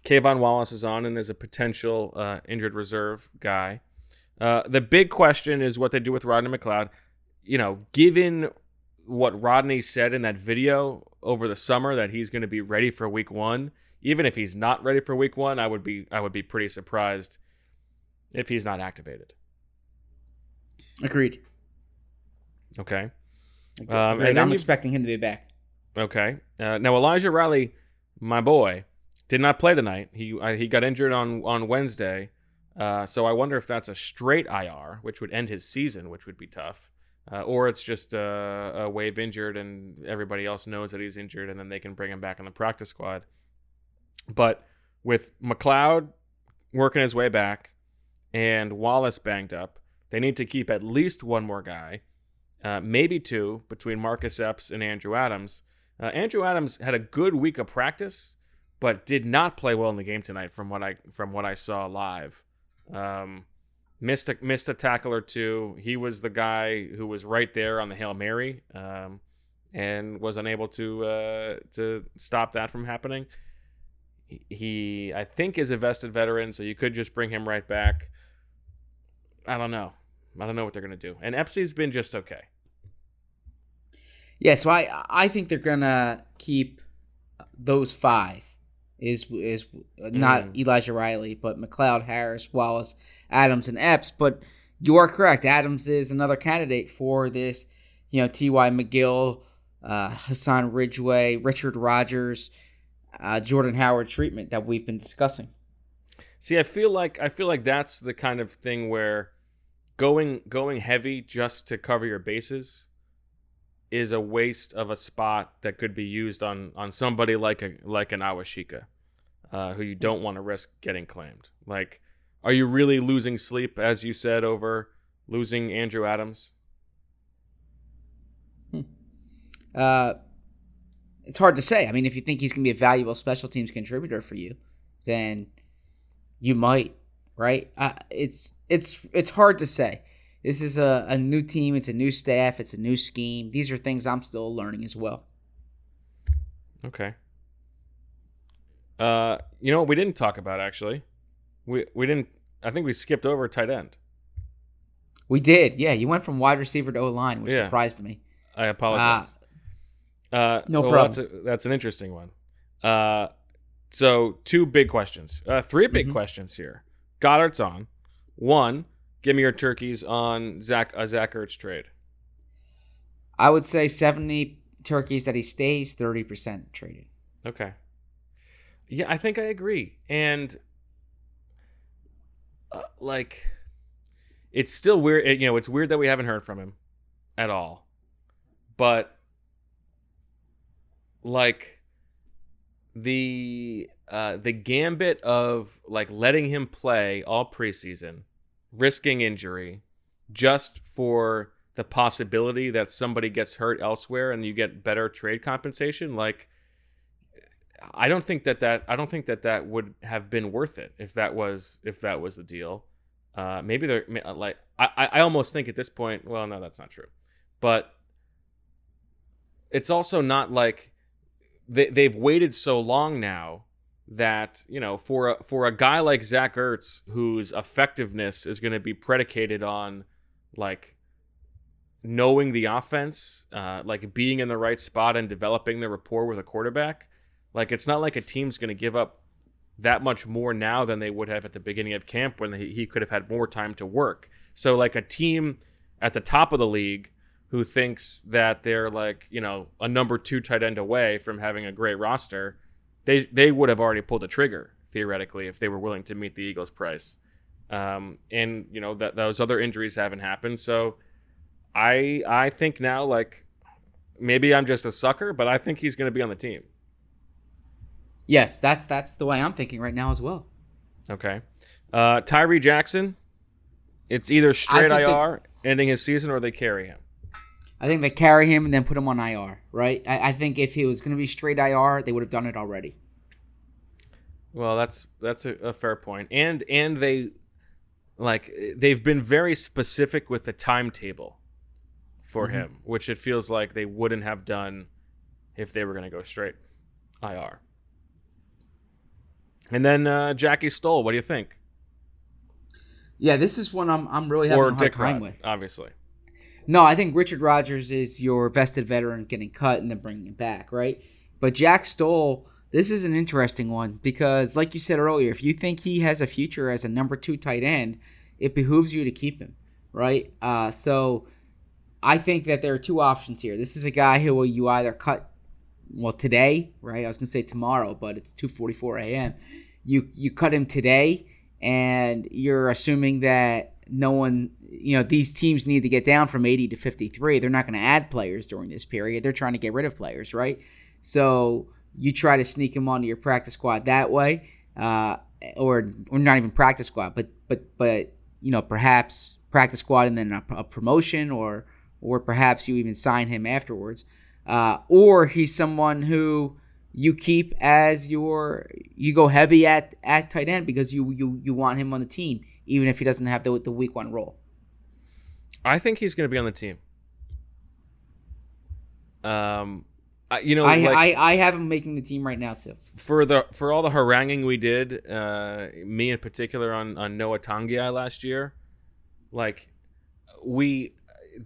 K'Von Wallace is on and is a potential uh, injured reserve guy. Uh, the big question is what they do with Rodney McLeod. You know, given what Rodney said in that video over the summer that he's going to be ready for Week One, even if he's not ready for Week One, I would be I would be pretty surprised if he's not activated. Agreed. Okay. Agreed. Um, and I'm expecting him to be back. Okay. Uh, now Elijah Riley, my boy, did not play tonight. He uh, he got injured on on Wednesday, uh, so I wonder if that's a straight IR, which would end his season, which would be tough, uh, or it's just a, a wave injured and everybody else knows that he's injured, and then they can bring him back in the practice squad. But with McLeod working his way back and Wallace banged up, they need to keep at least one more guy, uh, maybe two, between Marcus Epps and Andrew Adams. Uh, Andrew Adams had a good week of practice, but did not play well in the game tonight. From what I from what I saw live, um, missed a, missed a tackle or two. He was the guy who was right there on the hail mary, um, and was unable to uh, to stop that from happening. He- He, I think, is a vested veteran, so you could just bring him right back. I don't know. I don't know what they're gonna do. And Epsie's been just okay. Yeah, so I I think they're gonna keep those five. Is is not Mm. Elijah Riley, but McLeod, Harris, Wallace, Adams, and Epps. But you are correct. Adams is another candidate for this. You know, T.Y. McGill, uh, Hassan Ridgeway, Richard Rodgers, uh, Jordan Howard treatment that we've been discussing. See, I feel like I feel like that's the kind of thing where going going heavy just to cover your bases is a waste of a spot that could be used on on somebody like a like an Awosika, uh, who you don't want to risk getting claimed. Like, are you really losing sleep, as you said, over losing Andrew Adams? Uh, it's hard to say. I mean, if you think he's going to be a valuable special teams contributor for you, then you might, right? Uh, it's it's it's hard to say. This is a, a new team. It's a new staff. It's a new scheme. These are things I'm still learning as well. Okay. Uh, you know what we didn't talk about actually? We we didn't. I think we skipped over tight end. We did, yeah. You went from wide receiver to O line, which Yeah. surprised me. I apologize. uh, no well, That's, a, that's an interesting one. Uh, so two big questions, uh, three big Mhm. questions here. Goedert's on. One, give me your turkeys on Zach a Zach Ertz trade. I would say 70 turkeys that he stays, 30% traded. Okay. Yeah, I think I agree. And uh, like it's still weird, it- you know, it's weird that we haven't heard from him at all. But like the uh the gambit of like letting him play all preseason, risking injury just for the possibility that somebody gets hurt elsewhere and you get better trade compensation like I don't think that that I don't think that that would have been worth it if that was if that was the deal. Uh, maybe they're like I I I almost think at this point. Well, no, that's not true. But it's also not like they they've waited so long now that you know for a, for a guy like Zach Ertz whose effectiveness is going to be predicated on like knowing the offense, uh, like being in the right spot and developing the rapport with a quarterback. Like it's not like a team's going to give up that much more now than they would have at the beginning of camp when he, he could have had more time to work. So like a team at the top of the league who thinks that they're like you know a number two tight end away from having a great roster, they they would have already pulled the trigger theoretically if they were willing to meet the Eagles' price. Um, and you know that those other injuries haven't happened, so I I think now like maybe I'm just a sucker, but I think he's going to be on the team. Yes, that's that's the way I'm thinking right now as well. Okay. Uh, Tyree Jackson. It's either straight IR, ending his season, or they carry him. I think they carry him and then put him on IR, right? I, I think if he was going to be straight IR, they would have done it already. Well, that's that's a, a fair point, and and they like they've been very specific with the timetable for Mm-hmm. him, which it feels like they wouldn't have done if they were going to go straight IR. And then uh, Jackie Stoll, what do you think? Yeah, this is one I'm I'm really having or a hard Dick time Rod, with. obviously. No, I think Richard Rodgers is your vested veteran getting cut and then bringing him back, right? But Jack Stoll, this is an interesting one because, like you said earlier, if you think he has a future as a number two tight end, it behooves you to keep him, right? Uh, so I think that there are two options here. This is a guy who will you either cut, well, today, right? I was gonna say tomorrow, but it's two forty-four a.m. You you cut him today, and you're assuming that no one, you know, these teams need to get down from 80 to 53. They're not going to add players during this period. They're trying to get rid of players, right? So you try to sneak them onto your practice squad that way, uh, or or not even practice squad, but but but you know perhaps practice squad and then a, a promotion, or or perhaps you even sign him afterwards, uh, or he's someone who you keep as your you go heavy at at tight end because you you you want him on the team even if he doesn't have the the week one role. I think he's going to be on the team. Um, I, you know, I, like, I I have him making the team right now too. for the for all the haranguing we did, uh, me in particular on on Noah Togiai last year, like we,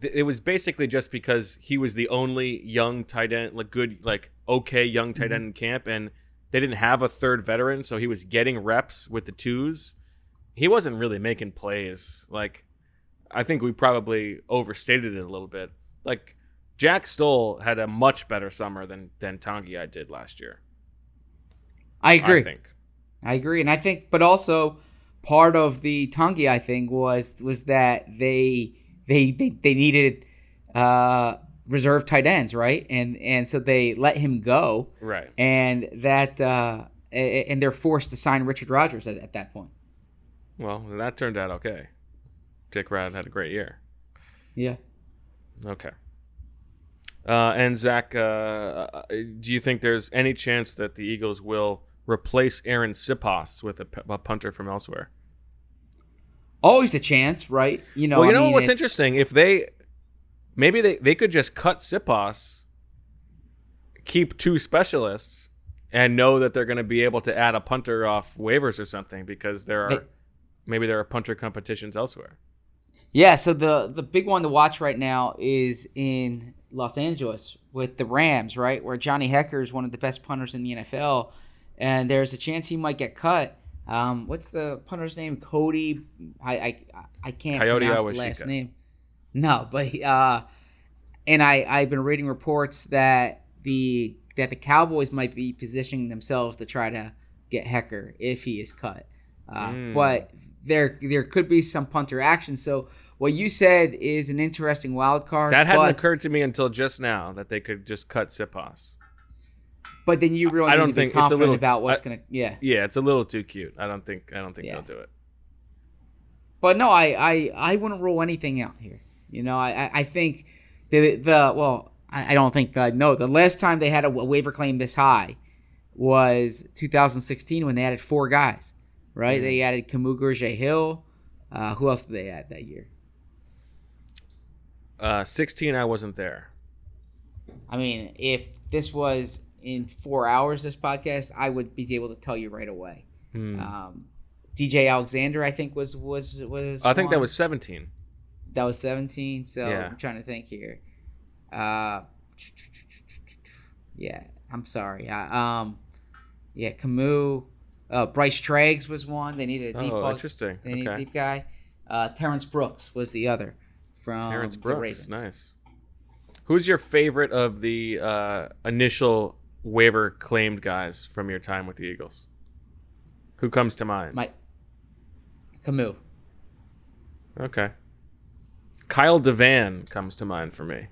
th- it was basically just because he was the only young tight end, like good, like okay young tight mm-hmm. end in camp, and they didn't have a third veteran, so he was getting reps with the twos. He wasn't really making plays. Like I think we probably overstated it a little bit. Like Jack Stoll had a much better summer than than Togiai did last year. I agree. I think. I agree, and I think, but also part of the Togiai think was was that they they they, they needed uh, reserve tight ends, right? And and so they let him go, Right. and that uh, and they're forced to sign Richard Rodgers at, at that point. Well, that turned out okay. Dick Rad had a great year. Yeah. Okay. Uh, and Zach, uh, do you think there's any chance that the Eagles will replace Arryn Siposs with a, p- a punter from elsewhere? Always a chance, right? You know. well, you I know mean, what's if- interesting? If they maybe they, they could just cut Siposs, keep two specialists, and know that they're going to be able to add a punter off waivers or something because there are They- maybe there are punter competitions elsewhere. Yeah, so the the big one to watch right now is in Los Angeles with the Rams, right? Where Johnny Hekker is one of the best punters in the NFL, and there's a chance he might get cut. Um, what's the punter's name? Cody. I I, I can't Coyote pronounce the last name. No, but uh, and I I've been reading reports that the that the Cowboys might be positioning themselves to try to get Hekker if he is cut. Uh, Mm. But there there could be some punter action. So what you said is an interesting wild card. That hadn't occurred to me until just now that they could just cut Siposs. But then you really I don't to be think it's a little- about what's I- gonna. Yeah. Yeah, it's a little too cute. I don't think I don't think Yeah. they'll do it. But no, I, I, I wouldn't rule anything out here. You know, I, I- think the the well, I, I don't think that no. The last time they had a waiver claim this high was 2016 when they added four guys. Right? They added Kamu Grugier-Hill. Uh, who else did they add that year? Uh, 16, I wasn't there. I mean, if this was in four hours, this podcast, I would be able to tell you right away. Hmm. Um, DJ Alexander, I think was was was. I think that was 17. That was 17. So Yeah. I'm trying to think here. Uh, yeah, I'm sorry. I, um, yeah, Kamu, uh, Bryce Treggs was one. They needed a deep. Oh, bug. interesting. They needed a deep guy. Uh, Terrence Brooks was the other from Terrence the Brooks, Ravens. nice. Who's your favorite of the uh, initial waiver claimed guys from your time with the Eagles? Who comes to mind? My Kamu. Okay. Kyle Devan comes to mind for me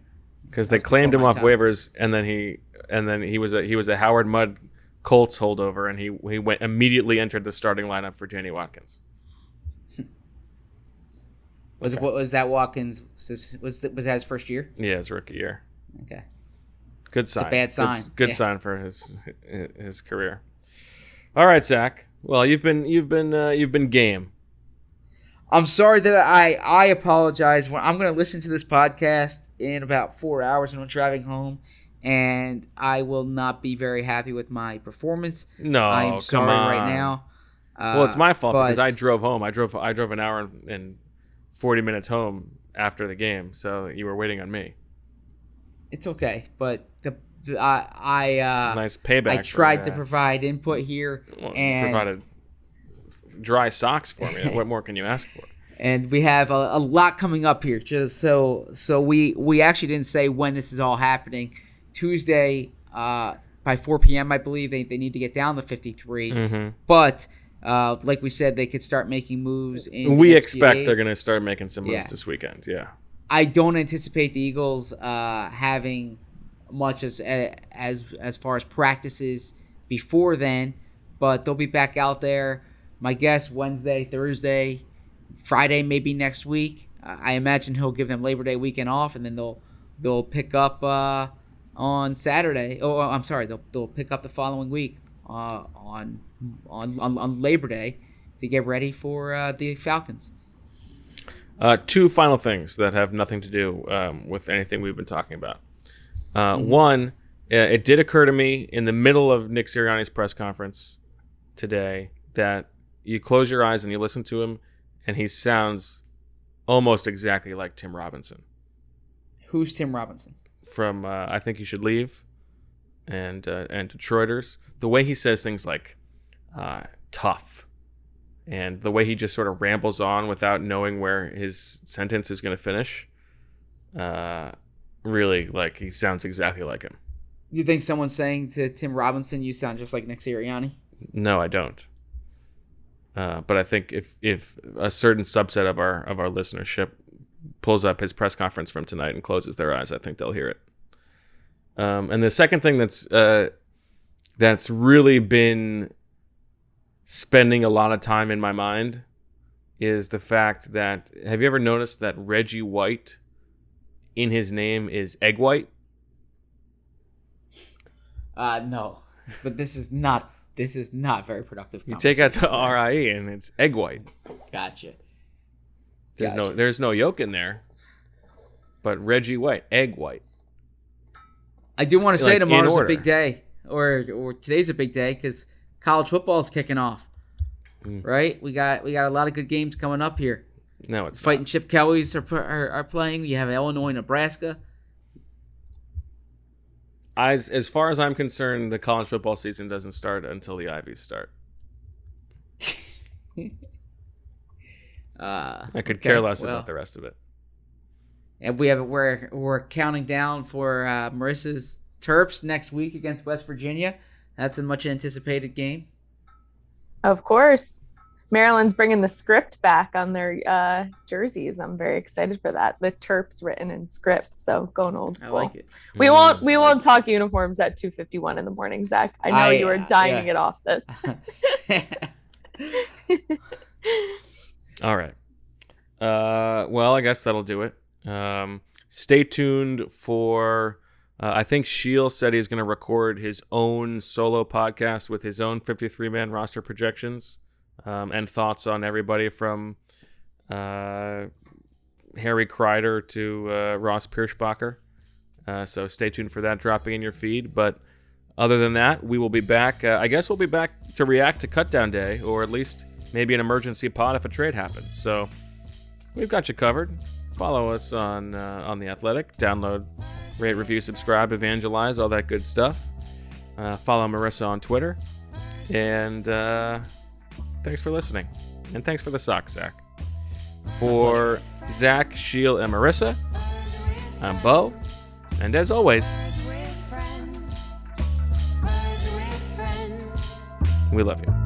because they claimed him off time. waivers, and then he and then he was a he was a Howard Mudd Colts holdover, and he he went immediately entered the starting lineup for Danny Watkins. Was what was that Watkins? Was was was that his first year? Yeah, his rookie year. Okay. Good a sign. bad Good- sign. Good, Yeah. sign for his his career. All right, Zach. Well, you've been you've been uh, you've been game. I'm sorry that I I apologize. When I'm going to listen to this podcast in about four hours when I'm driving home, and I will not be very happy with my performance. No, I am sorry on. right now. Uh, Well, it's my fault because I drove home. I drove I drove an hour and, and forty minutes home after the game, so you were waiting on me. It's okay, but the, the I I uh, Nice payback. I tried to provide input here, Well, you and provided dry socks for me. what more can you ask for? and we have a, a lot coming up here. Just so so we we actually didn't say when this is all happening. Tuesday uh, by 4 p.m. I believe they, they need to get down to 53. Mm-hmm. But uh, like we said, they could start making moves. In We expect days. they're going to start making some moves Yeah. this weekend. Yeah. I don't anticipate the Eagles uh, having much as as as far as practices before then, but they'll be back out there. My guess Wednesday, Thursday, Friday, maybe next week. I imagine he'll give them Labor Day weekend off, and then they'll they'll pick up uh, on Saturday. Oh, I'm sorry, they'll they'll pick up the following week uh, on, on on on Labor Day to get ready for uh, the Falcons. Uh, two final things that have nothing to do um, with anything we've been talking about. Uh, One, uh, it did occur to me in the middle of Nick Sirianni's press conference today that you close your eyes and you listen to him, and he sounds almost exactly like Tim Robinson Who's Tim Robinson? from uh, I Think You Should Leave and uh, and Detroiters. The way he says things like uh, tough and the way he just sort of rambles on without knowing where his sentence is going to finish. Uh, really, like he sounds exactly like him. You think someone's saying to Tim Robinson, "You sound just like Nick Sirianni"? No, I don't. Uh, but I think if if a certain subset of our of our listenership pulls up his press conference from tonight and closes their eyes, I think they'll hear it. Um, and the second thing that's uh, that's really been spending a lot of time in my mind is the fact that have you ever noticed that Reggie White in his name is Egg White? Uh, no, but this is not. This is not very productive. You take out the. R I E and it's Egg White. Gotcha. There's no there's no yolk in there. But Reggie White, egg white. I do want to say like, tomorrow's a big day, or or today's a big day because college football is kicking off. Mm. Right? We got we got a lot of good games coming up here. No, it's Fighting Chip Kelly's are, are are playing. You have Illinois, Nebraska. As as far as I'm concerned, the college football season doesn't start until the Ivies start. Uh, I could okay, care less well, about the rest of it. And we have we're we're counting down for uh, Marissa's Terps next week against West Virginia. That's a much anticipated game. Of course. Maryland's bringing the script back on their uh, jerseys. I'm very excited for that. The Terps written in script, so going old school. I school. like it. We won't we won't talk uniforms at 2:51 in the morning, Zach. I know I, you were uh, dying yeah. to get off this. All right. Uh, well, I guess that'll do it. Um, stay tuned for. Uh, I think Sheil said he's going to record his own solo podcast with his own 53 man roster projections um, and thoughts on everybody from uh, Harry Kreider to uh, Ross Pierschbacher. Uh, so stay tuned for that dropping in your feed. But other than that, we will be back. Uh, I guess we'll be back to react to Cutdown Day, or at least maybe an emergency pod if a trade happens. So we've got you covered. Follow us on uh, on the Athletic. Download, rate, review, subscribe, evangelize, all that good stuff. Uh, follow Marissa on Twitter, and uh, thanks for listening. And thanks for the sock, Zach. For Zach, Sheil, and Marissa, I'm Bo. And as always, Birds with friends. Birds with friends. we love you.